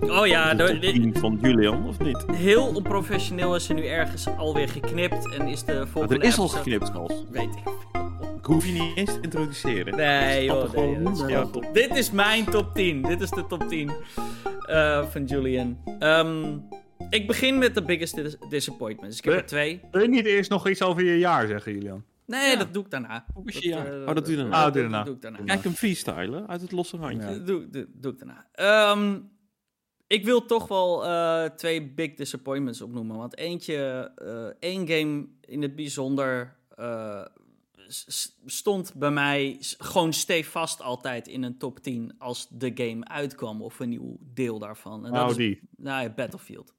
Oh ja, de de- top de- 10 van Julian, of niet? heel onprofessioneel is er nu ergens alweer geknipt en is de Maar volgende er is al geknipt, Kals. Weet ik. Ik hoef je niet eens te introduceren. Nee, joh, nee, is Ja. top. Dit is mijn top 10. Dit is de top 10 eh, van Julian. Ehm, ik begin met de biggest dis- disappointments. Ik heb Eh. er twee. Wil je niet eerst nog iets over je jaar zeggen, Julian? Nee, Ja. dat doe ik daarna. Hoe is Dat, je jaar? eh, Oh, dat doe je daarna. Ah, doe je daarna. doe ik daarna. Kijk hem freestylen uit het losse randje. Ja. Doe, doe, doe ik daarna. Ehm, ik wil toch wel eh, twee big disappointments opnoemen. Want eentje, eh, één game in het bijzonder, eh, stond bij mij gewoon stevast altijd in een top 10 als de game uitkwam of een nieuw deel daarvan. En dat Nou, is die. nou ja, Battlefield.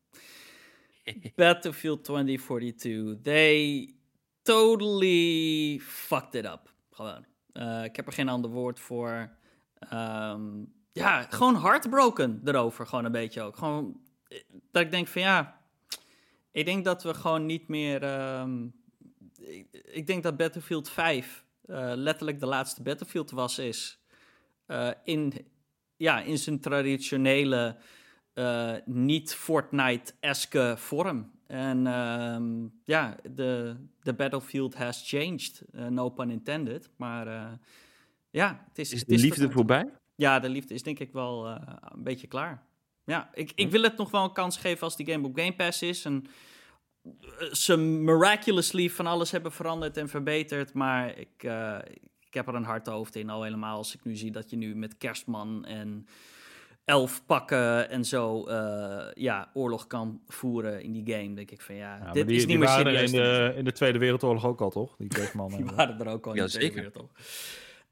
Battlefield 2042. They totally fucked it up. Gewoon. Ik heb er geen ander woord voor. Ehm, ja, gewoon heartbroken erover. Gewoon een beetje ook. Gewoon eh, dat ik denk van ja. Ik denk dat we gewoon niet meer. ehm, ik, ik denk dat Battlefield 5 eh, letterlijk de laatste Battlefield was is. Eh, in, ja, in zijn traditionele niet Fortnite-eske vorm. En ehm, ja, de, de battlefield has changed. No pun intended. Maar ja, het is... Is de liefde voorbij? Ja, de liefde is denk ik wel eh, een beetje klaar. Ja, ik, ik wil het nog wel een kans geven als die game op Game Pass is. En eh, ze miraculously van alles hebben veranderd en verbeterd. Maar ik, eh, ik heb er een hard hoofd in. Al helemaal als ik nu zie dat je nu met kerstman en elf pakken en zo eh, ja, oorlog kan voeren in die game. denk ik van ja, dit die, is die niet meer waren er serieus. in de, in de Tweede Wereldoorlog ook al, toch? Die kerstman. Die en- waren er ook al in Ja, de Tweede zeker. Wereldoorlog.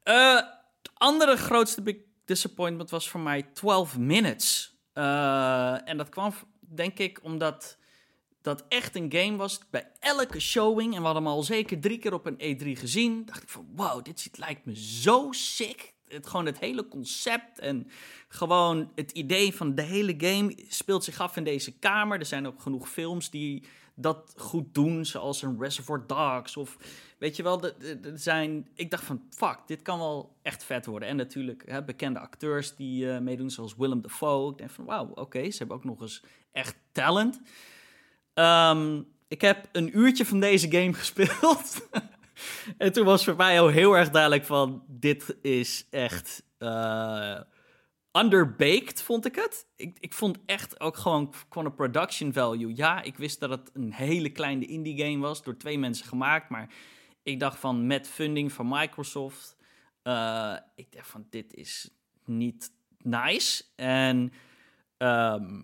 Eh, de andere grootste big disappointment was voor mij 12 Minutes. Eh, en dat kwam, denk ik, omdat dat echt een game was bij elke showing. En we hadden hem al zeker drie keer op een E3 gezien. Dacht ik van, wow, dit lijkt me zo sick. Het, gewoon het hele concept en gewoon het idee van de hele game speelt zich af in deze kamer. Er zijn ook genoeg films die dat goed doen, zoals een Reservoir Dogs of weet je wel, er zijn, ik dacht van, fuck, dit kan wel echt vet worden. En natuurlijk hè, bekende acteurs die eh, meedoen, zoals Willem Dafoe. Ik denk van, wauw, oké, ze hebben ook nog eens echt talent. Ehm, ik heb een uurtje van deze game gespeeld. en toen was voor mij al heel erg duidelijk van, dit is echt eh, underbaked, vond ik het. Ik, ik vond echt ook gewoon de production value. Ja, ik wist dat het een hele kleine indie game was, door twee mensen gemaakt. Maar ik dacht van, met funding van Microsoft, eh, ik dacht van, dit is niet nice. En ehm,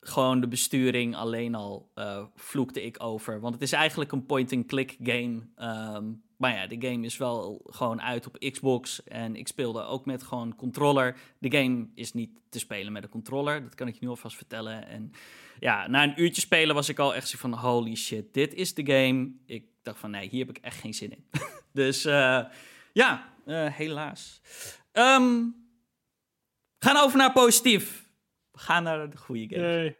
gewoon de besturing alleen al eh, vloekte ik over. Want het is eigenlijk een point-and-click game. Ehm, maar ja, de game is wel gewoon uit op Xbox. En ik speelde ook met gewoon controller. De game is niet te spelen met een controller. Dat kan ik je nu alvast vertellen. En ja, na een uurtje spelen was ik al echt zo van... Holy shit, dit is de game. Ik dacht van nee, hier heb ik echt geen zin in. dus eh, ja, eh, helaas. Ehm, we gaan over naar positief. We gaan naar de goede game. Yay.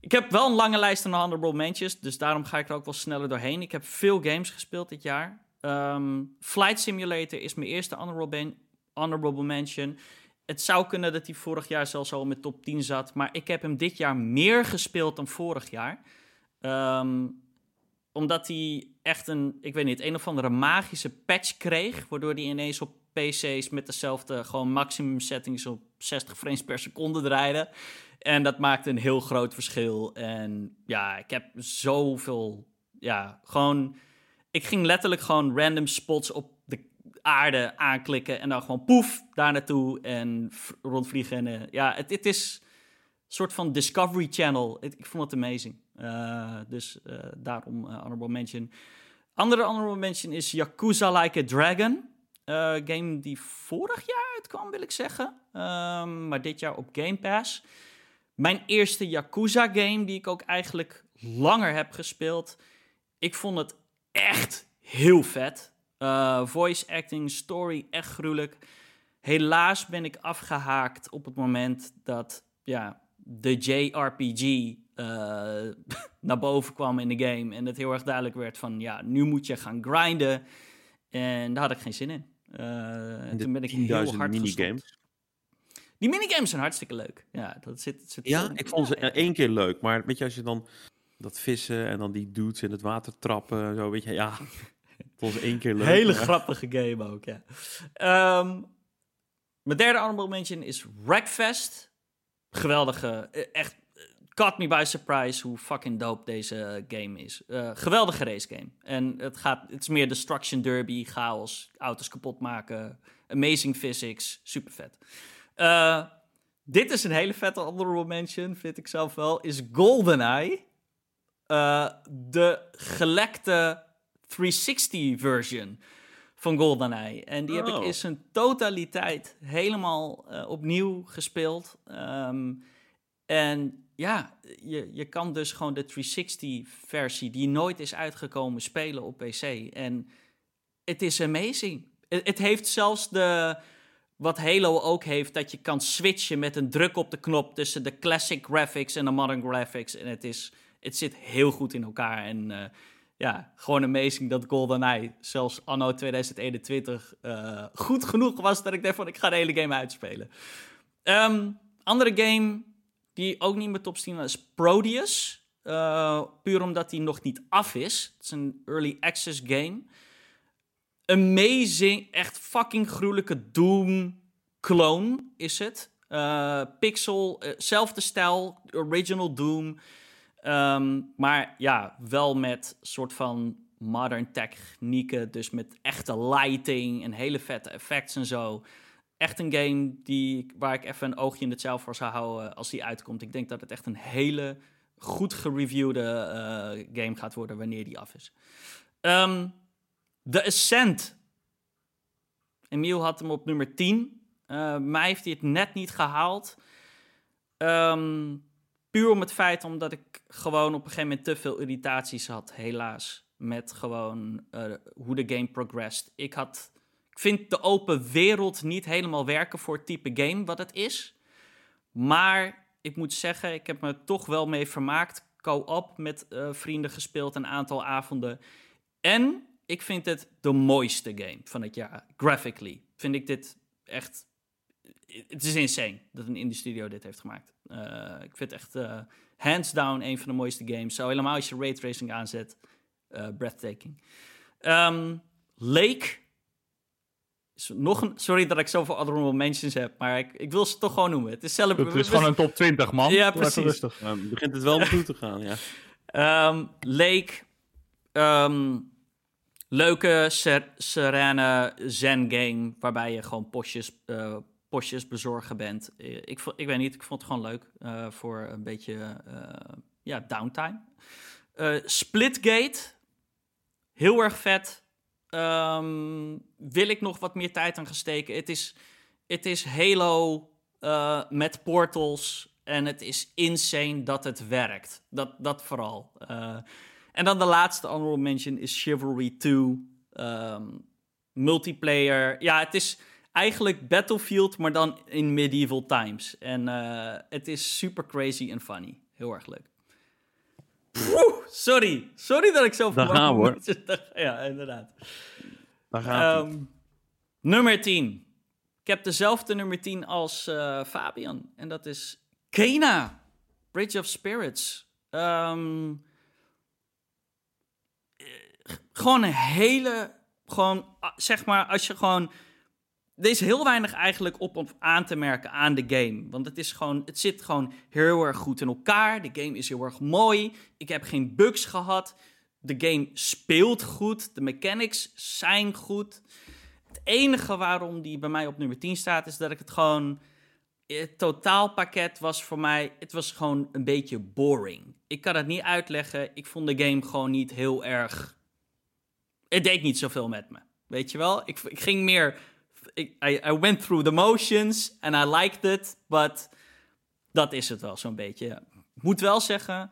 Ik heb wel een lange lijst aan honorable mentions, dus daarom ga ik er ook wel sneller doorheen. Ik heb veel games gespeeld dit jaar. Ehm, Flight Simulator is mijn eerste honorable, honorable mention. Het zou kunnen dat hij vorig jaar zelfs al met top 10 zat, maar ik heb hem dit jaar meer gespeeld dan vorig jaar. Ehm, omdat hij echt een, ik weet niet, een of andere magische patch kreeg, waardoor hij ineens op PC's met dezelfde gewoon maximum settings op 60 frames per seconde draaide. En dat maakte een heel groot verschil. En ja, ik heb zoveel, ja, gewoon, ik ging letterlijk gewoon random spots op de aarde aanklikken en dan gewoon poef, daar naartoe en rondvliegen. En eh, ja, het, het is een soort van Discovery Channel. Ik vond het amazing. Eh, dus eh, daarom eh, honorable mention. Andere honorable mention is Yakuza Like a Dragon. Game die vorig jaar uitkwam, wil ik zeggen. Ehm, maar dit jaar op Game Pass. Mijn eerste Yakuza-game, die ik ook eigenlijk langer heb gespeeld. Ik vond het echt heel vet. Voice acting, story, echt gruwelijk. Helaas ben ik afgehaakt op het moment dat ja, de JRPG naar boven kwam in de game. En het heel erg duidelijk werd van, ja, nu moet je gaan grinden. En daar had ik geen zin in. Eh, en de toen ben ik heel 10.000 hard gestopt. minigames. Die minigames zijn hartstikke leuk. Ja, dat zit, zit Ja, ik vond ze ja, één keer leuk. Maar weet je, als je dan dat vissen en dan die dudes in het water trappen en zo, weet je, ja. Het was één keer leuk. Hele maar- grappige game ook, ja. Ehm, mijn derde honorable mention is Wreckfest. Geweldige, eh, echt, eh, caught me by surprise hoe fucking dope deze game is. Eh, geweldige race game. En het, gaat, het is meer destruction derby, chaos, auto's kapot maken, amazing physics, super vet. Eh, dit is een hele vette honorable mention, vind ik zelf wel, is GoldenEye. Eh, de gelekte 360 version van GoldenEye. En die heb ik Oh. in zijn totaliteit helemaal opnieuw gespeeld. Ehm, en ja, je, je kan dus gewoon de 360-versie, die nooit is uitgekomen, spelen op PC. En het is amazing. Het, heeft zelfs de. Wat Halo ook heeft, dat je kan switchen met een druk op de knop tussen de classic graphics en de modern graphics. En het, is, het zit heel goed in elkaar. En eh, ja, gewoon amazing dat GoldenEye zelfs anno 2021 eh, goed genoeg was dat ik dacht van ik ga de hele game uitspelen. Ehm, andere game die ook niet meer top 10 is Proteus. Eh, puur omdat die nog niet af is. Het is een early access game. Amazing, echt fucking gruwelijke Doom clone is het. Eh, pixel, eh, zelfde stijl, original Doom. Ehm, maar ja, wel met soort van modern technieken. Dus met echte lighting en hele vette effects en zo. Echt een game die, waar ik even een oogje in het zeil voor zou houden als die uitkomt. Ik denk dat het echt een hele goed gereviewde eh, game gaat worden wanneer die af is. Ehm, The Ascent. Emiel had hem op nummer 10. Eh mij heeft hij het net niet gehaald. Ehm, puur om het feit omdat ik gewoon op een gegeven moment te veel irritaties had, helaas. Met gewoon eh, hoe de game progressed. Ik, had, vind de open wereld niet helemaal werken voor het type game wat het is. Maar ik moet zeggen, ik heb me toch wel mee vermaakt. Co-op met eh, vrienden gespeeld een aantal avonden. En ik vind het de mooiste game van het jaar. Graphically vind ik dit echt... Het is insane dat een indie studio dit heeft gemaakt. Eh, ik vind het echt eh, hands down een van de mooiste games. Zo helemaal als je raytracing aanzet. breathtaking. Ehm, Lake. Nog een, sorry dat ik zoveel honorable mentions heb, maar ik, ik wil ze toch gewoon noemen. Het is zelf... Het is gewoon een top 20, man. Ja, Doe precies. rustig. Begint het wel naartoe te gaan, ja. Ehm, Lake. ehm, leuke, ser- serene zen-game. Waarbij je gewoon postjes, eh, postjes bezorgen bent. Eh, ik, ik weet niet, ik vond het gewoon leuk. eh, voor een beetje eh, ja, downtime. Eh, Splitgate. Heel erg vet. Ehm, wil ik nog wat meer tijd aan gesteken. Het is, het is Halo eh, met portals. En het is insane dat het werkt. Dat, dat vooral. Eh, en dan de laatste honorable mention is Chivalry 2. Ehm, multiplayer. Ja, het is eigenlijk Battlefield, maar dan in medieval times. En eh, het is super crazy en funny. Heel erg leuk. Sorry. Sorry dat ik zo Daar gaan hoor. Ja, inderdaad. Daar gaat. Ehm, nummer 10. Ik heb dezelfde nummer 10 als eh, Fabian. En dat is Kena. Bridge of Spirits. Ehm, eh, gewoon een hele... Gewoon, ah, zeg maar, als je gewoon... Er is heel weinig eigenlijk op, op aan te merken aan de game. Want het, is gewoon, het zit gewoon heel erg goed in elkaar. De game is heel erg mooi. Ik heb geen bugs gehad. De game speelt goed. De mechanics zijn goed. Het enige waarom die bij mij op nummer 10 staat, is dat ik het gewoon. Het totaalpakket was voor mij. Het was gewoon een beetje boring. Ik kan het niet uitleggen. Ik vond de game gewoon niet heel erg. Het deed niet zoveel met me. Weet je wel? Ik, ik ging meer. Ik, I, went through the motions and I liked it. But dat is het wel zo'n beetje. Moet wel zeggen.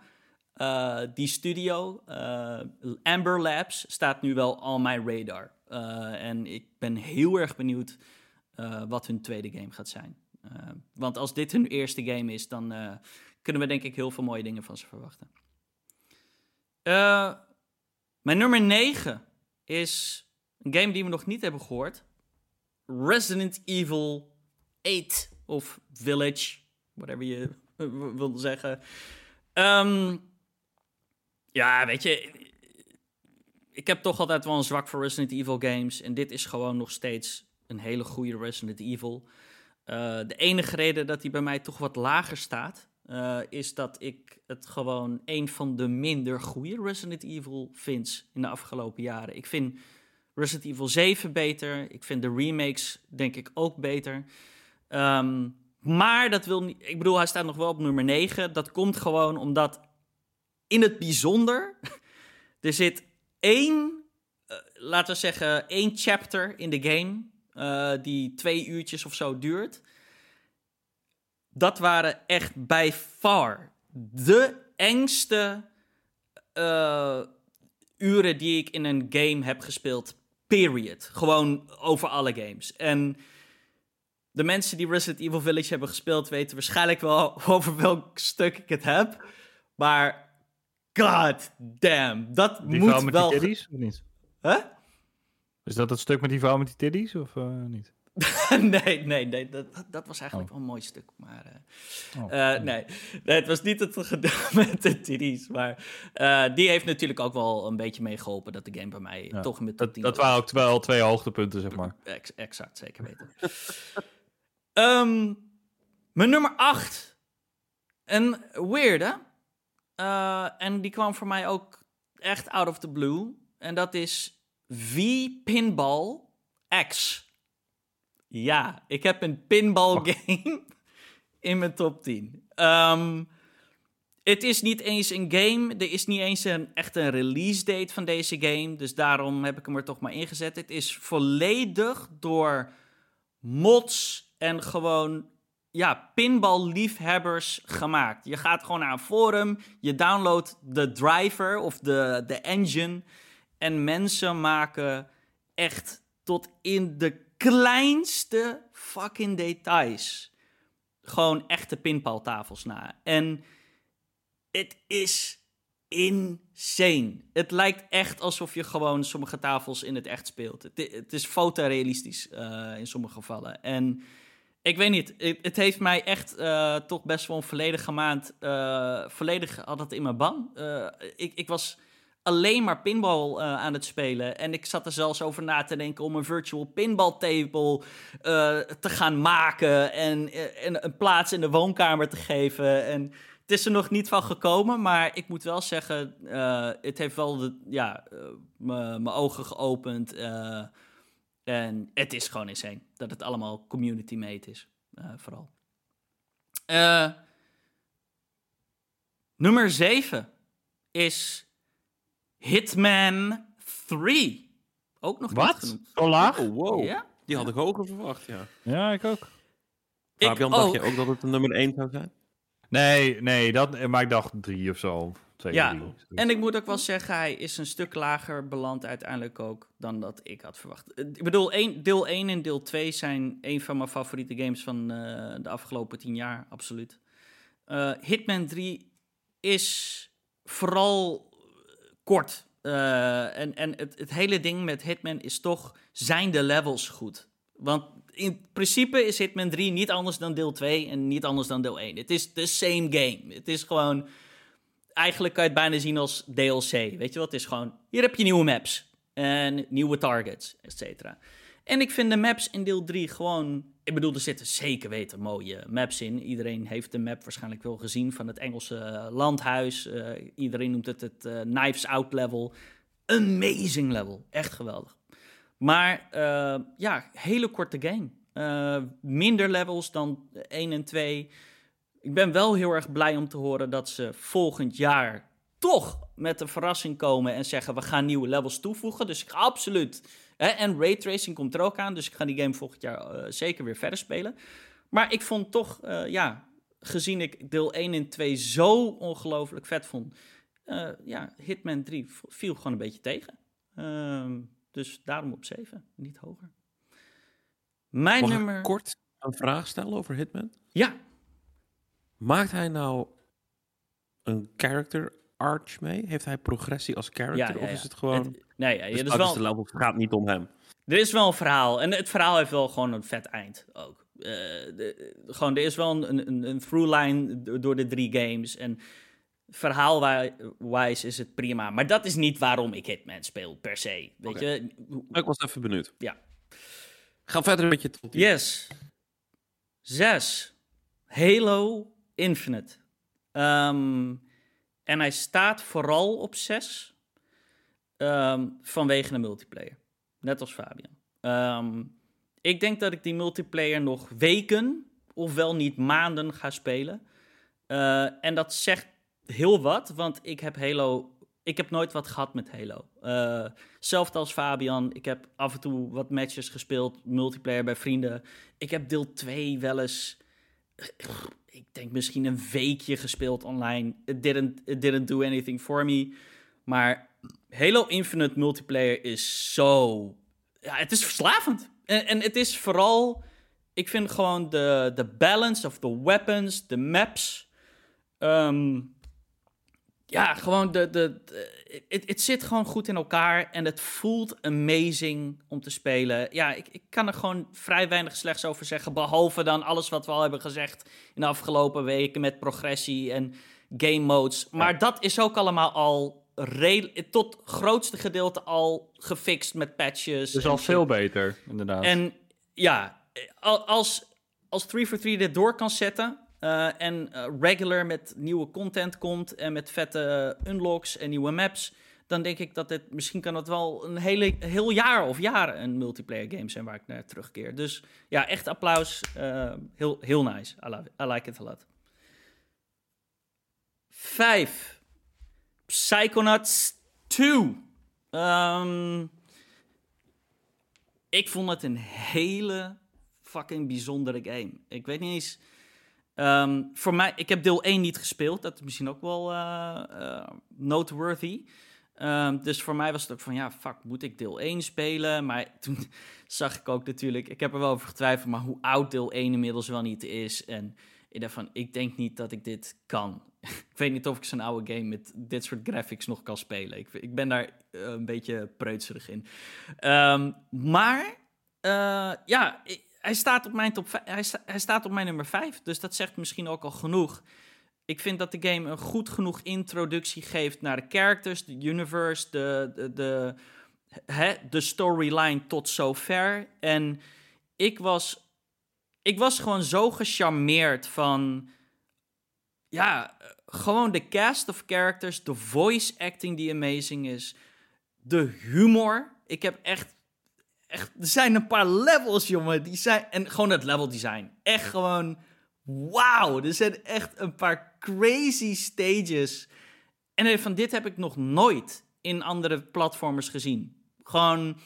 eh, die studio, eh, Amber Labs, staat nu wel on my radar. Eh, en ik ben heel erg benieuwd wat hun tweede game gaat zijn. Want als dit hun eerste game is, dan kunnen we denk ik heel veel mooie dingen van ze verwachten. Mijn nummer 9 is een game die we nog niet hebben gehoord. Resident Evil 8 of Village, whatever je eh, wil zeggen. Ehm, ja, weet je, ik heb toch altijd wel een zwak voor Resident Evil games. En dit is gewoon nog steeds een hele goede Resident Evil. Eh, de enige reden dat hij bij mij toch wat lager staat, eh, is dat ik het gewoon een van de minder goede Resident Evil vind in de afgelopen jaren. Ik vind Resident Evil 7 beter. Ik vind de remakes, denk ik, ook beter. Ehm, maar dat wil niet. Ik bedoel, hij staat nog wel op nummer 9. Dat komt gewoon omdat in het bijzonder. er zit één, eh, laten we zeggen, één chapter in de game. eh, die twee uurtjes of zo duurt. Dat waren echt by far de engste eh, uren die ik in een game heb gespeeld. Period. Gewoon over alle games. En de mensen die Resident Evil Village hebben gespeeld weten waarschijnlijk wel over welk stuk ik het heb. Maar god damn, dat Die moet vrouw met wel. die tiddies, of niet? Huh? Is dat het stuk met die vrouw met die tiddies, of eh, niet? nee, nee, nee, dat, dat- was eigenlijk Oh. wel een mooi stuk. Maar eh, Oh. eh, nee. nee, het was niet het gedeelte met de TD's. Maar eh, die heeft natuurlijk ook wel een beetje meegeholpen dat de game bij mij Ja, toch met de Dat, 10 dat waren ook wel twee hoogtepunten, zeg maar. Ex- exact, zeker weten. Ehm, mijn nummer 8. Een weirde. En die kwam voor mij ook echt out of the blue. En dat is V-Pinball X. Ja, ik heb een pinball game in mijn top 10. Ehm, het is niet eens een game. Er is niet eens een echt een release date van deze game. Dus daarom heb ik hem er toch maar ingezet. Het is volledig door mods en gewoon ja, pinball-liefhebbers gemaakt. Je gaat gewoon naar een forum, je downloadt de driver of de, de engine. En mensen maken echt tot in de kleinste fucking details gewoon echte pinballtafels na. En het is insane. Het lijkt echt alsof je gewoon sommige tafels in het echt speelt. Het, is fotorealistisch eh, in sommige gevallen. En ik weet niet, het, heeft mij echt eh, toch best wel een volledige maand... eh, volledig had het in mijn ban. Ik, ik was alleen maar pinball eh, aan het spelen. En ik zat er zelfs over na te denken om een virtual pinball table eh, te gaan maken. En, eh, en een plaats in de woonkamer te geven. En het is er nog niet van gekomen, maar ik moet wel zeggen, het heeft wel ja, me- mijn ogen geopend. en het is gewoon insane dat het allemaal community-made is, vooral. Nummer 7 is Hitman 3. Ook nog niet Wat? genoemd. Zo laag? Oh, wow. Ja? Die had ik hoger verwacht, ja. Ja, ik ook. Ik Fabian, dacht ook. je ook dat het een nummer 1 zou zijn? Nee, nee, dat, maar ik dacht drie of zo. Twee, Ja, drie. En ik moet ook wel zeggen, hij is een stuk lager beland uiteindelijk ook dan dat ik had verwacht. Eh, Ik bedoel, één, deel 1 en deel 2 zijn een van mijn favoriete games van eh, de afgelopen 10 jaar, absoluut. Eh, Hitman 3 is vooral kort. Eh, en en het, het hele ding met Hitman is toch, zijn de levels goed? Want in principe is Hitman 3 niet anders dan deel 2 en niet anders dan deel 1. Het is the same game. Het is gewoon eigenlijk kan je het bijna zien als DLC. Weet je wat? Het is gewoon, hier heb je nieuwe maps en nieuwe targets, et. En ik vind de maps in deel 3 gewoon... Ik bedoel, er zitten zeker weten mooie maps in. Iedereen heeft de map waarschijnlijk wel gezien van het Engelse landhuis. Eh, iedereen noemt het het eh, Knives Out level. Amazing level. Echt geweldig. Maar eh, ja, hele korte game. Minder levels dan 1 en 2. Ik ben wel heel erg blij om te horen dat ze volgend jaar toch met een verrassing komen en zeggen we gaan nieuwe levels toevoegen. Dus ik ga absoluut. En raytracing komt er ook aan, dus ik ga die game volgend jaar eh, zeker weer verder spelen. Maar ik vond toch, eh, ja, gezien ik deel 1 en 2 zo ongelooflijk vet vond, eh, ja, Hitman 3 v- viel gewoon een beetje tegen. Ehm, dus daarom op 7, niet hoger. Mijn Mag nummer. ik kort een vraag stellen over Hitman? Ja, Maakt hij nou een character arch mee? Heeft hij progressie als character? Ja, ja, Of is het gewoon... Het- nee, ja, dat is wel, level gaat niet om hem. Er is wel een verhaal. En het verhaal heeft wel gewoon een vet eind ook. de- gewoon, er is wel een, een, een through line do- door de drie games. En verhaalwijs is het prima. Maar dat is niet waarom ik Hitman speel, per se. Weet je? Ik was even benieuwd. Ja. Ga verder met je top 10. Yes. Zes. Halo Infinite. Ehm, en hij staat vooral op zes ehm, vanwege de multiplayer. Net als Fabian. Ehm, ik denk dat ik die multiplayer nog weken, ofwel niet maanden, ga spelen. Eh, en dat zegt heel wat, want ik heb Halo. Ik heb nooit wat gehad met Halo. Hetzelfde als Fabian. Ik heb af en toe wat matches gespeeld, multiplayer bij vrienden. Ik heb deel 2 wel eens. Ik denk misschien een weekje gespeeld online. It didn't, it didn't do anything for me. Maar Halo Infinite multiplayer is zo. Ja, het is verslavend. En, en het is vooral. Ik vind gewoon de, de balance of the weapons, de maps. ehm, ja, gewoon de. de, het, zit gewoon goed in elkaar en het voelt amazing om te spelen. Ja, ik, ik kan er gewoon vrij weinig slechts over zeggen. Behalve dan alles wat we al hebben gezegd in de afgelopen weken met progressie en game modes. Maar dat is ook allemaal al tot grootste gedeelte al gefixt met patches. Dus al shit. veel beter, inderdaad. En ja, al- als, als 343 dit door kan zetten. eh, en eh, regular met nieuwe content komt. En met vette unlocks en nieuwe maps. Dan denk ik dat dit misschien kan het wel een hele, heel jaar of jaren een multiplayer game zijn waar ik naar terugkeer. Dus ja, echt applaus. eh, heel, heel nice. I, love it. I like it a lot. Vijf. Psychonauts 2. Ehm, ik vond het een hele fucking bijzondere game. Ik weet niet eens. ehm, voor mij, ik heb deel 1 niet gespeeld. Dat is misschien ook wel eh, eh, noteworthy. Ehm, dus voor mij was het ook van, ja, fuck, moet ik deel 1 spelen? Maar toen zag ik ook natuurlijk, ik heb er wel over getwijfeld, maar hoe oud deel 1 inmiddels wel niet is. En ik dacht van, ik denk niet dat ik dit kan. Ik weet niet of ik zo'n oude game met dit soort graphics nog kan spelen. Ik, ik ben daar eh, een beetje preutserig in. Ehm, maar eh, ja, hij staat, op mijn top hij, hij staat op mijn nummer 5. Dus dat zegt misschien ook al genoeg. Ik vind dat de game een goed genoeg introductie geeft naar de characters, de universe, de, de, de, hè, de storyline tot zover. En ik was, ik was gewoon zo gecharmeerd van. Ja, gewoon de cast of characters, de voice acting die amazing is, de humor. Ik heb echt echt, er zijn een paar levels, jongen. Die zijn, en gewoon het level design. Echt gewoon, wauw. Er zijn echt een paar crazy stages. En van dit heb ik nog nooit in andere platformers gezien. Gewoon,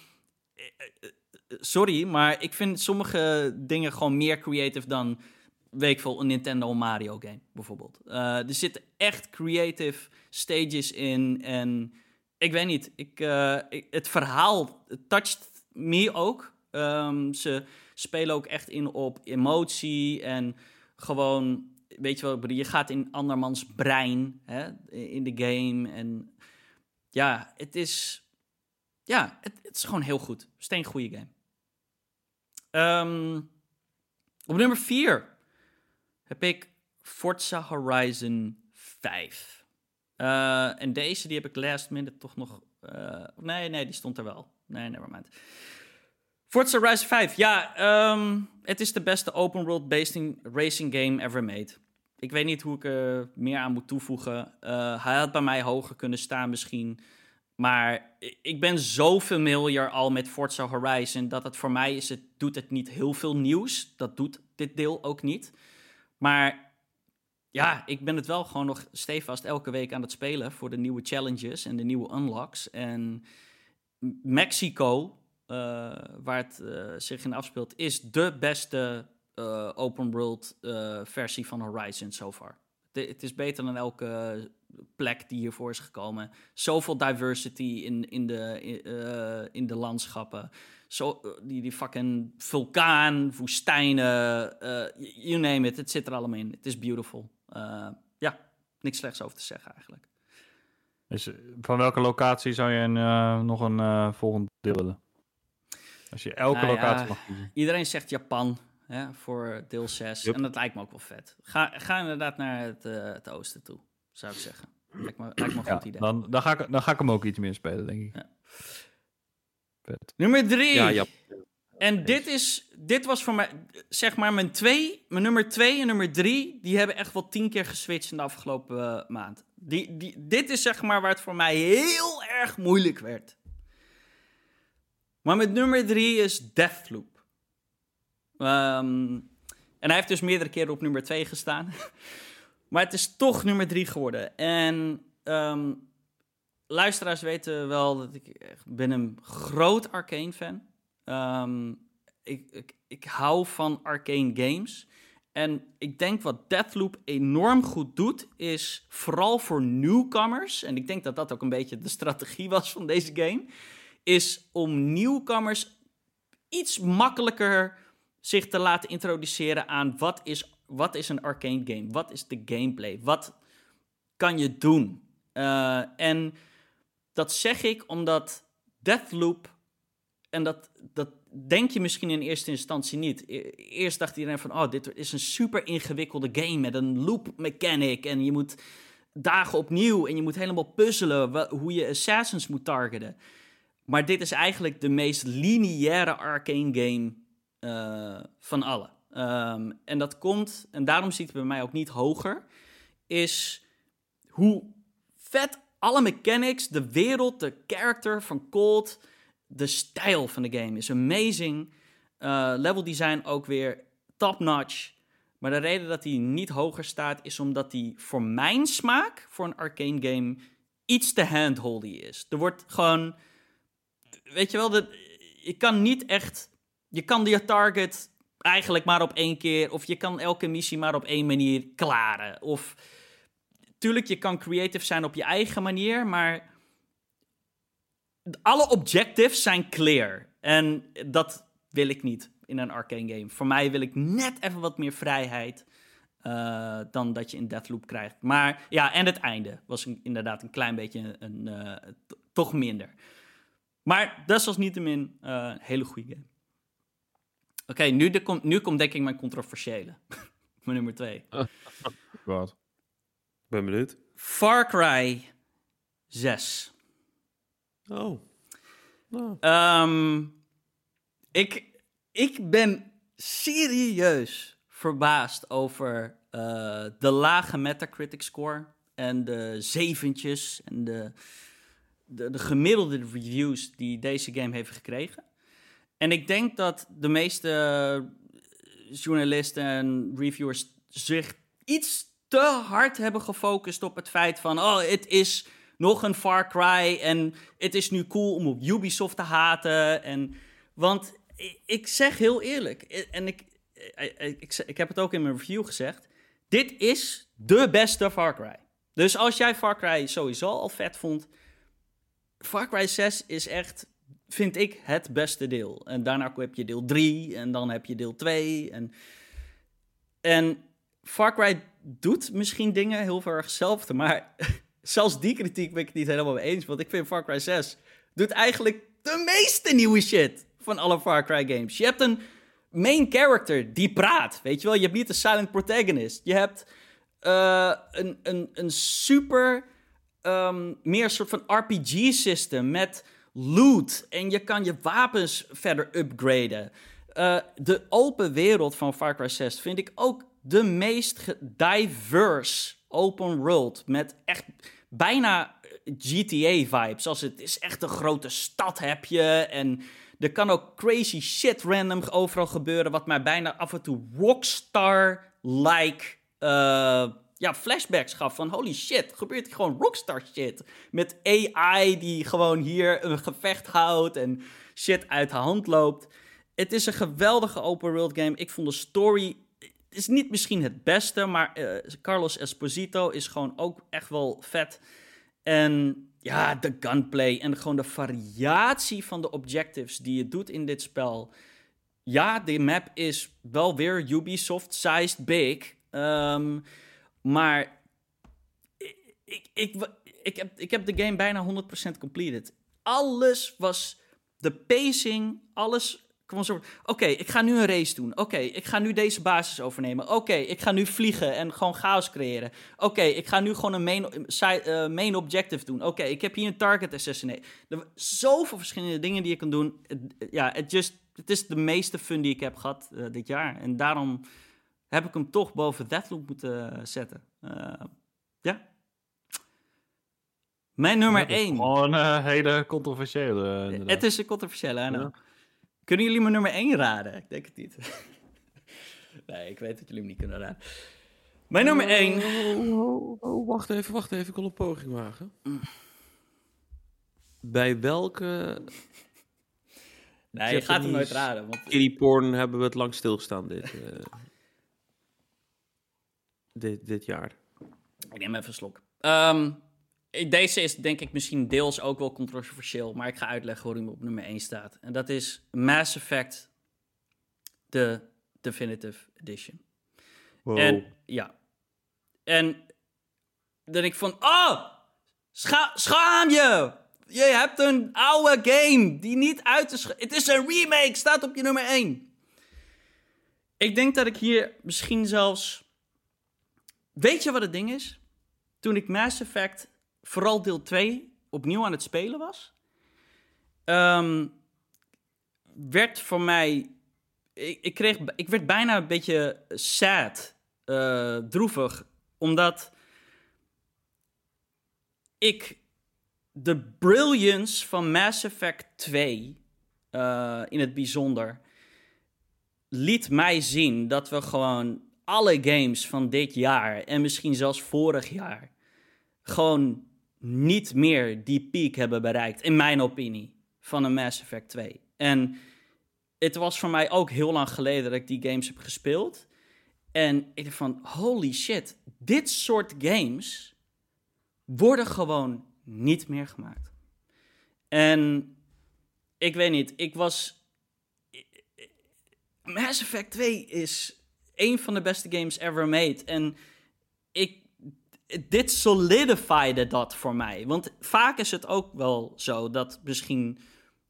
eh, eh, eh, sorry, maar ik vind sommige dingen gewoon meer creative dan, weet ik veel, een Nintendo Mario game, bijvoorbeeld. Eh, er zitten echt creative stages in en ik weet niet, ik, eh, het verhaal het toucht me ook. Ehm, ze spelen ook echt in op emotie en gewoon, weet je wel, je gaat in andermans brein hè, in de game. En ja, het is, ja, het, het is gewoon heel goed. Steen goede game. Ehm, op nummer 4 heb ik Forza Horizon 5. Eh, en deze die heb ik last minute toch nog. eh, nee, nee, die stond er wel. Nee, nevermind. Forza Horizon 5. Ja, ehm, het is de beste open world racing game ever made. Ik weet niet hoe ik er meer aan moet toevoegen. Eh, hij had bij mij hoger kunnen staan misschien. Maar ik ben zo familiar al met Forza Horizon dat het voor mij is, het doet het niet heel veel nieuws. Dat doet dit deel ook niet. Maar ja, ik ben het wel gewoon nog stevast elke week aan het spelen voor de nieuwe challenges en de nieuwe unlocks. En Mexico, eh, waar het eh, zich in afspeelt, is de beste eh, open world versie van Horizon so far. Het is beter dan elke plek die hiervoor is gekomen. Zoveel diversity in, in, de, in de landschappen. Zo, eh, die, die fucking vulkaan, woestijnen, eh, you name it. Het zit er allemaal in. Het is beautiful. Eh, ja, niks slechts over te zeggen eigenlijk. Dus eh, van welke locatie zou je een, nog een volgend deel willen? Als je elke Nou ja, locatie mag kiezen. Iedereen zegt Japan. hè, voor deel 6. Yup. En dat lijkt me ook wel vet. Ga, ga inderdaad naar het, het oosten toe, zou ik zeggen. Lijkt me, lijkt me een Ja, goed idee. dan, dan, ga ik, dan ga ik hem ook iets meer spelen, denk ik. Ja. Vet. Nummer 3. Ja, ja. En dit, is, dit was voor mij, zeg maar, mijn twee, mijn nummer 2 en nummer 3, die hebben echt wel tien keer geswitcht in de afgelopen eh, maand. Die, die, dit is zeg maar waar het voor mij heel erg moeilijk werd. Maar met nummer 3 is Deathloop. Ehm, en hij heeft dus meerdere keren op nummer 2 gestaan. maar het is toch nummer 3 geworden. En ehm, luisteraars weten wel dat ik ben een groot Arcane fan. Ehm, ik, ik, hou van arcane games. En ik denk wat Deathloop enorm goed doet, is vooral voor nieuwkomers, en ik denk dat dat ook een beetje de strategie was van deze game, is om nieuwkomers iets makkelijker zich te laten introduceren aan wat is, wat is een arcane game, wat is de gameplay, wat kan je doen. Eh, en dat zeg ik omdat Deathloop en dat, dat denk je misschien in eerste instantie niet. E- Eerst dacht iedereen van, oh, dit is een super ingewikkelde game met een loop mechanic. En je moet dagen opnieuw en je moet helemaal puzzelen hoe je assassins moet targeten. Maar dit is eigenlijk de meest lineaire arcane game eh, van alle. Ehm, en dat komt, en daarom ziet het bij mij ook niet hoger, is hoe vet alle mechanics, de wereld, de character van Cold, de stijl van de game is amazing. Eh, level design ook weer top-notch. Maar de reden dat hij niet hoger staat is omdat hij voor mijn smaak, voor een arcane game, iets te handholdy is. Er wordt gewoon, weet je wel, de, je kan niet echt, je kan je target eigenlijk maar op één keer, of je kan elke missie maar op één manier klaren. Of, tuurlijk, je kan creative zijn op je eigen manier, maar alle objectives zijn clear. En dat wil ik niet in een arcane game. Voor mij wil ik net even wat meer vrijheid eh, dan dat je in Deathloop krijgt. Maar ja, en het einde was een- inderdaad een klein beetje een, eh, toch minder. Maar dat was niettemin eh, een hele goede game. Oké, nu, de nu komt denk ik mijn controversiële. mijn nummer twee. Wat? Ben benieuwd. Far Cry 6. Oh. Nou, Ehm, ik, ik ben serieus verbaasd over eh, de lage Metacritic score en de zeventjes en de, de, de gemiddelde reviews die deze game heeft gekregen. En ik denk dat de meeste journalisten en reviewers zich iets te hard hebben gefocust op het feit van, oh, het is nog een Far Cry en het is nu cool om op Ubisoft te haten. En, want ik zeg heel eerlijk, en ik, ik, ik, ik heb het ook in mijn review gezegd, dit is de beste Far Cry. Dus als jij Far Cry sowieso al vet vond, Far Cry 6 is echt, vind ik, het beste deel. En daarna heb je deel 3 en dan heb je deel 2 en... En Far Cry doet misschien dingen heel erg hetzelfde, maar zelfs die kritiek ben ik niet helemaal mee eens. Want ik vind Far Cry 6 doet eigenlijk de meeste nieuwe shit van alle Far Cry games. Je hebt een main character die praat, weet je wel. Je hebt niet een silent protagonist. Je hebt eh, een, een, een super, ehm, meer soort van RPG-system met loot. En je kan je wapens verder upgraden. Eh, de open wereld van Far Cry 6 vind ik ook de meest diverse open world. Met echt bijna GTA-vibes. Als het is echt een grote stad heb je. En er kan ook crazy shit random overal gebeuren. Wat mij bijna af en toe Rockstar-like eh, ja, flashbacks gaf. Van holy shit, gebeurt hier gewoon Rockstar shit. Met AI die gewoon hier een gevecht houdt. En shit uit de hand loopt. Het is een geweldige open world game. Ik vond de story. Is niet misschien het beste, maar eh, Carlos Esposito is gewoon ook echt wel vet. En ja, de gunplay en gewoon de variatie van de objectives die je doet in dit spel. Ja, de map is wel weer Ubisoft-sized big. Ehm, maar ik, ik, ik, ik, heb, ik heb de game bijna 100% completed. Alles was de pacing, alles Oké, ik ga nu een race doen. Oké, ik ga nu deze basis overnemen. Oké, ik ga nu vliegen en gewoon chaos creëren. Oké, ik ga nu gewoon een main, side, eh, main objective doen. Oké, ik heb hier een target assassinate. Er zoveel verschillende dingen die je kan doen. Het- Ja, het just... Het is de meeste fun die ik heb gehad eh, dit jaar. En daarom heb ik hem toch boven Deathloop moeten eh, zetten. Eh, ja. Mijn nummer Ja, dat is 1. Gewoon een hele controversiële. eh, inderdaad. Het is een controversiële. Ja. Kunnen jullie mijn nummer 1 raden? Ik denk het niet. nee, ik weet dat jullie hem niet kunnen raden. Mijn nummer 1. Oh, oh, oh, wacht even, wacht even. Ik wil een poging wagen. Bij welke Nee, je gaat hem nooit raden. Want kiddie porn hebben we het lang stilgestaan dit, eh, dit, dit jaar? ik neem even een slok. Ehm, deze is denk ik misschien deels ook wel controversieel. Maar ik ga uitleggen waarom hij op nummer 1 staat. En dat is Mass Effect, de Definitive Edition. Wow. En ja. En dan ik van, oh, scha schaam je. Je hebt een oude game die niet uit is. Het is een remake, staat op je nummer 1. Ik denk dat ik hier misschien zelfs. Weet je wat het ding is? Toen ik Mass Effect, vooral deel 2, opnieuw aan het spelen was, ehm, werd voor mij ik, ik, kreeg, ik werd bijna een beetje sad, eh, droevig, omdat ik de brilliance van Mass Effect 2 eh, in het bijzonder liet mij zien dat we gewoon alle games van dit jaar en misschien zelfs vorig jaar gewoon niet meer die piek hebben bereikt, in mijn opinie, van een Mass Effect 2. En het was voor mij ook heel lang geleden dat ik die games heb gespeeld. En ik dacht van, holy shit, dit soort games worden gewoon niet meer gemaakt. En ik weet niet, ik was... Mass Effect 2 is een van de beste games ever made. En ik, dit solidifiede dat voor mij. Want vaak is het ook wel zo dat misschien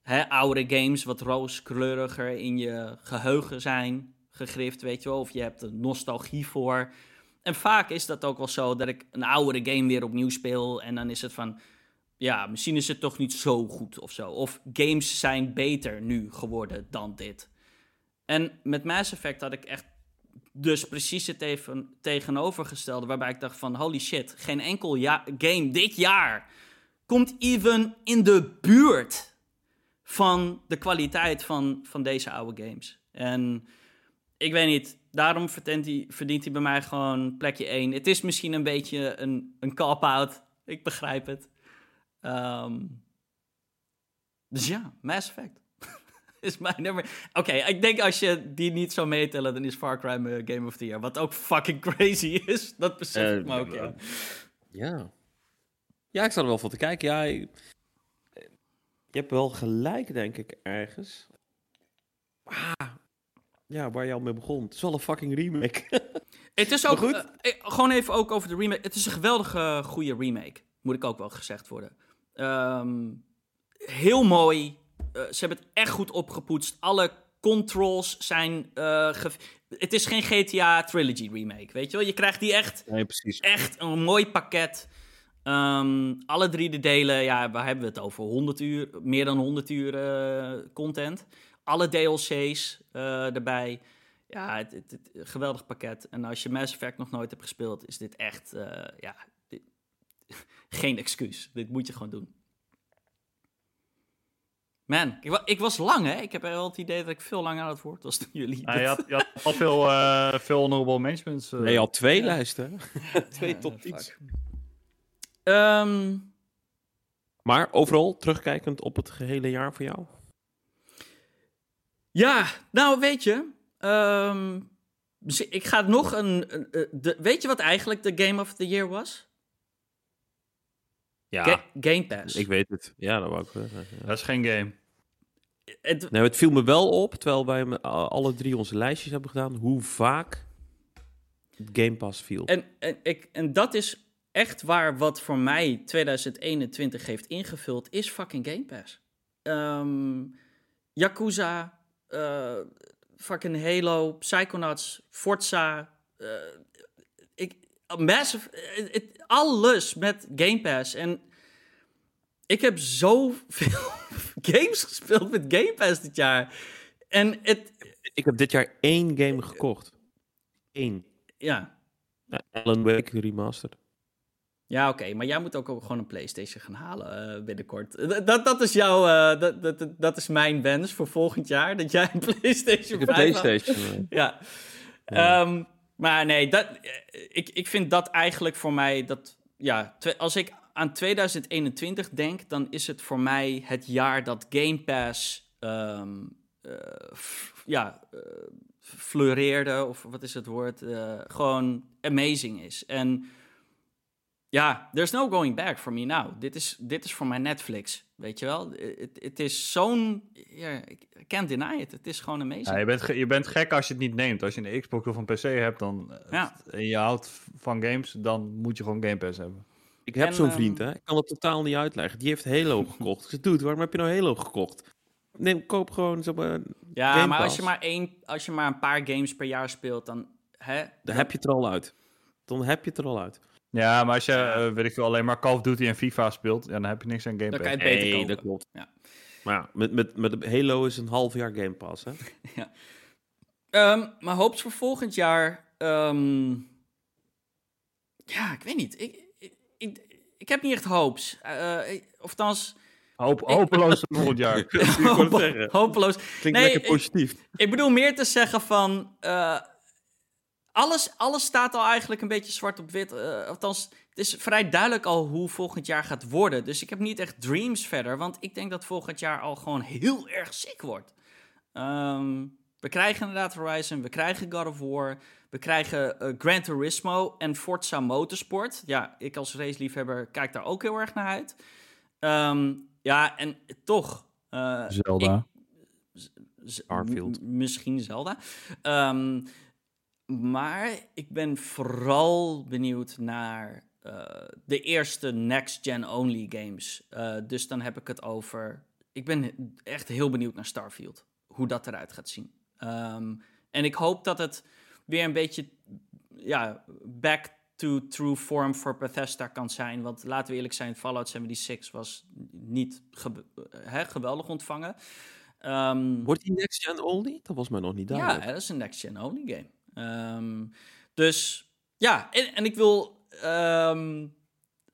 hè, oude games wat rooskleuriger in je geheugen zijn gegrift, weet je wel. Of je hebt er nostalgie voor. En vaak is dat ook wel zo dat ik een oudere game weer opnieuw speel. En dan is het van, ja, misschien is het toch niet zo goed of zo. Of games zijn beter nu geworden dan dit. En met Mass Effect had ik echt dus precies het even tegenovergestelde. Waarbij ik dacht van, holy shit, geen enkel ja- game dit jaar komt even in de buurt van de kwaliteit van, van deze oude games. En ik weet niet, daarom verdient hij, verdient hij bij mij gewoon plekje 1. Het is misschien een beetje een, een cop-out. Ik begrijp het. Ehm, dus ja, Mass Effect. is mijn nummer. Oké, ik denk als je die niet zou meetellen, dan is Far Cry mijn Game of the Year. Wat ook fucking crazy is. Dat besef Eh, ik me ook, ja. Ja. Ja, ik sta er wel voor te kijken. Ja, je, hebt wel gelijk, denk ik, ergens. Ah, ja, waar je al mee begon. Het is wel een fucking remake. Het is ook, goed. eh, eh, gewoon even ook over de remake. Het is een geweldige, goede remake. Moet ik ook wel gezegd worden. Ehm, heel mooi. Eh, ze hebben het echt goed opgepoetst. Alle controls zijn... ge- het is geen GTA Trilogy remake, weet je wel? Je krijgt die echt, nee, echt een mooi pakket. Ehm, alle drie de delen, ja, waar hebben we het over? 100 uur, meer dan 100 uur eh, content. Alle DLC's erbij. Ja, het, het, het- een geweldig pakket. En als je Mass Effect nog nooit hebt gespeeld, is dit echt, ja, dit- geen excuus. Dit moet je gewoon doen. Man, ik, wa- ik was lang, hè? Ik heb wel het idee dat ik veel langer aan het woord was dan jullie. Nou, je, had, je had al veel, eh veel honorable mentions. eh. Nee, al twee Ja. lijsten. hè? twee Ja, top fuck. 10's. Ehm, Maar overal, terugkijkend op het gehele jaar voor jou? Ja, nou weet je, ehm, dus ik ga nog een, een- een- de, weet je wat eigenlijk de Game of the Year was? Ja, Ga- Game Pass. ik weet het. Ja, dat wou ik wel zeggen. ja. Dat is geen game. Het, Nou, het viel me wel op, terwijl wij alle drie onze lijstjes hebben gedaan, hoe vaak Game Pass viel. en, en, ik, en dat is echt waar wat voor mij 2021 heeft ingevuld, is fucking Game Pass. Ehm, Yakuza, eh, fucking Halo, Psychonauts, Forza. eh, ik, Massive, eh, het- alles met Game Pass. En ik heb zoveel games gespeeld met Game Pass dit jaar. En het, Ik heb dit jaar één game gekocht. Eén. ja, Alan Wake Remastered. Ja, oké, maar jij moet ook, ook gewoon een PlayStation gaan halen eh, binnenkort. D- Dat, dat is jouw, eh, dat, dat, dat- is mijn wens voor volgend jaar, dat jij een PlayStation Ik heb 5 haalt. PlayStation. eh. Ja. Ja. Ehm, maar nee, dat, eh, ik, ik vind dat eigenlijk voor mij, dat, ja, als ik aan 2021 denk, dan is het voor mij het jaar dat Game Pass, f- ja, eh, fleureerde, of wat is het woord, eh, gewoon amazing is. En ja, there's no going back for me now. Dit is, dit is voor mijn Netflix, weet je wel. Het het is zo'n, ja, ik I can't deny it. Het is gewoon amazing. Ja, je, bent je bent gek als je het niet neemt. Als je een Xbox of een PC hebt dan, Ja. en je houdt van games, dan moet je gewoon Game Pass hebben. Ik heb zo'n ehm, vriend, hè. Ik kan het totaal niet uitleggen. Die heeft Halo gekocht. Ik dude, waarom heb je nou Halo gekocht? Neem, koop gewoon, maar, Ja, maar als je maar, één, als je maar een paar games per jaar speelt, dan... Hè, dan heb je het er al uit. Dan heb je het er al uit. Ja, maar als je, Ja. eh, weet ik veel, alleen maar Call of Duty en FIFA speelt, ja, dan heb je niks aan Game Dan Pass. kan je het beter Nee, kopen. dat klopt. Ja. Maar ja, met, met, met Halo is een half jaar Game Pass, hè. Ehm, maar hoops voor volgend jaar... ehm, ja, ik weet niet. Ik, ik, heb niet echt hoops. Eh, ik- of althans... Hoop, hopeloos volgend jaar. Ik wou het zeggen. hopeloos. Klinkt Nee, lekker ik- positief. Ik bedoel meer te zeggen van... eh, alles, alles staat al eigenlijk een beetje zwart op wit. eh, althans, het is vrij duidelijk al hoe volgend jaar gaat worden. Dus ik heb niet echt dreams verder. Want ik denk dat volgend jaar al gewoon heel erg sick wordt. Ehm, we krijgen inderdaad Horizon. We krijgen God of War. We krijgen eh, Gran Turismo en Forza Motorsport. Ja, ik als raceliefhebber kijk daar ook heel erg naar uit. Ehm, ja, en toch... eh, Zelda. Starfield. misschien Zelda. Ehm, maar ik ben vooral benieuwd naar eh, de eerste next-gen only games. Eh, dus dan heb ik het over. Ik ben echt heel benieuwd naar Starfield. Hoe dat eruit gaat zien. Ehm, en ik hoop dat het weer een beetje. Ja, back to true form voor Bethesda kan zijn. Want laten we eerlijk zijn: Fallout 76 was niet ge- geweldig ontvangen. Ehm, Wordt die Next Gen only? Dat was mij nog niet ja, duidelijk. dat is een next-gen only game. Ehm, dus ja, en, en ik wil.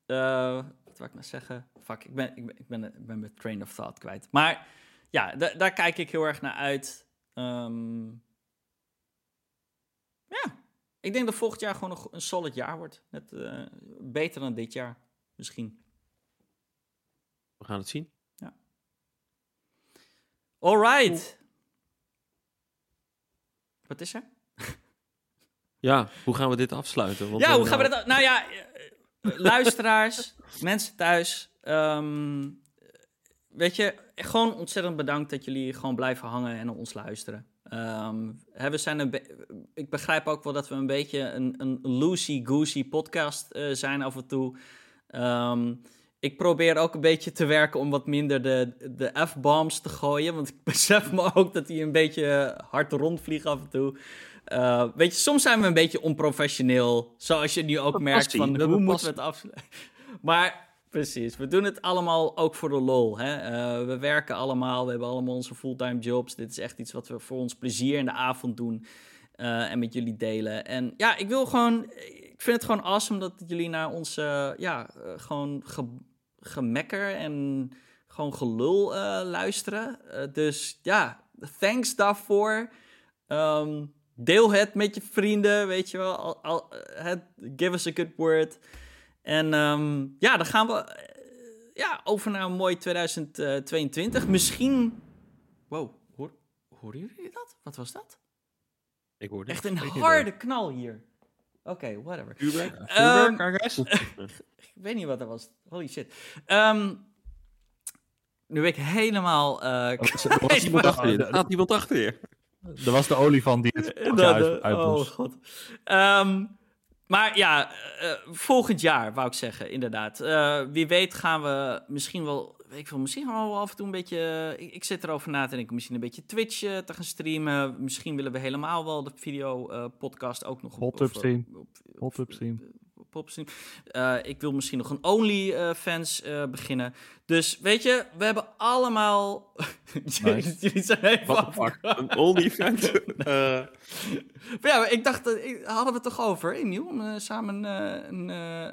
eh, wat wil ik nou zeggen? Fuck, ik ben, ik ben, ik ben, ik ben mijn train of thought kwijt. Maar ja, da- daar kijk ik heel erg naar uit. Ehm, ja, ik denk dat volgend jaar gewoon een, een solid jaar wordt. Net, eh, beter dan dit jaar, misschien. We gaan het zien. Alright. Wat is er? Ja, hoe gaan we dit afsluiten? Want ja, hoe eh, gaan we dat... Nou ja, eh, luisteraars, mensen thuis. ehm, weet je, gewoon ontzettend bedankt dat jullie gewoon blijven hangen en ons luisteren. Ehm, hè, we zijn een be- ik begrijp ook wel dat we een beetje een, een loosey-goosey podcast eh, zijn af en toe. Ehm, ik probeer ook een beetje te werken om wat minder de, de F-bombs te gooien. Want ik besef me ook dat die een beetje hard rondvliegen af en toe. Eh, weet je, soms zijn we een beetje onprofessioneel. Zoals je nu ook merkt passie, van hoe moeten we het afsluiten. Maar precies, we doen het allemaal ook voor de lol. Hè? Eh, we werken allemaal, we hebben allemaal onze fulltime jobs. Dit is echt iets wat we voor ons plezier in de avond doen. eh, en met jullie delen. En ja, ik wil gewoon... Ik vind het gewoon awesome dat jullie naar ons... eh, ja, gewoon ge- gemekker en gewoon gelul luisteren. Dus ja, thanks daarvoor. Ehm, deel het met je vrienden, weet je wel. Het, give us a good word. En ehm, ja, dan gaan we eh, ja, over naar een mooi 2022. Misschien... Wow, hoor, horen jullie dat? Wat was dat? Ik hoorde Echt een harde knal hier. Oké, whatever. Ehm, Vuurwerk, I guess? ik weet niet wat dat was. Holy shit. Ehm, nu ben ik helemaal... eh, Oh, Er was iemand achter je. Er staat iemand achter je. Er was de olifant die het Dat- uit, dat- oh god. Ehm, Maar ja, eh, volgend jaar wou ik zeggen, inderdaad. Eh, wie weet gaan we misschien wel, weet ik veel, misschien gaan we wel af en toe een beetje. ik, ik zit erover na te denken, misschien een beetje Twitch eh, te gaan streamen. Misschien willen we helemaal wel de video eh, podcast ook nog Hot of, tub stream. op- op- Hot tub stream. Op- op stream. Eh, ik wil misschien nog een OnlyFans eh beginnen. Dus weet je, we hebben allemaal. Nice. Jullie zijn even? Een OnlyFans? Eh, Maar ja, maar ik dacht, dat, ik- hadden we het toch over, Emiel, om eh, samen een,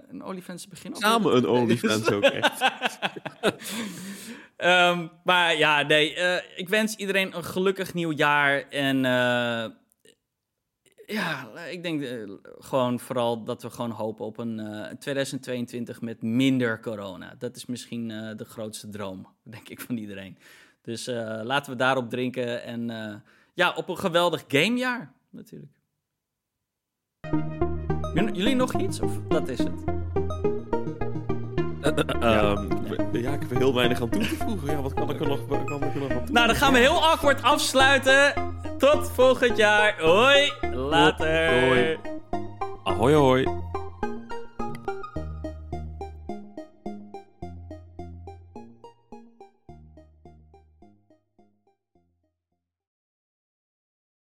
een OnlyFans te beginnen? Samen een OnlyFans ook echt. Ehm, maar ja, nee, ik wens iedereen een gelukkig nieuw jaar. En ja, ik denk eh, gewoon vooral dat we gewoon hopen op een eh, 2022 met minder corona. Dat is misschien eh, de grootste droom, denk ik, van iedereen. Dus eh, laten we daarop drinken. En eh, ja, op een geweldig gamejaar, natuurlijk. Jullie- nog iets? Of dat is het? Ehm, ja, ik heb er heel weinig aan toe te voegen. Ja, wat kan ik er nog, kan ik er nog aan toe? Nou, dan gaan we heel awkward afsluiten. Tot volgend jaar. Hoi. Later. Hoi. Ahoy, ahoy.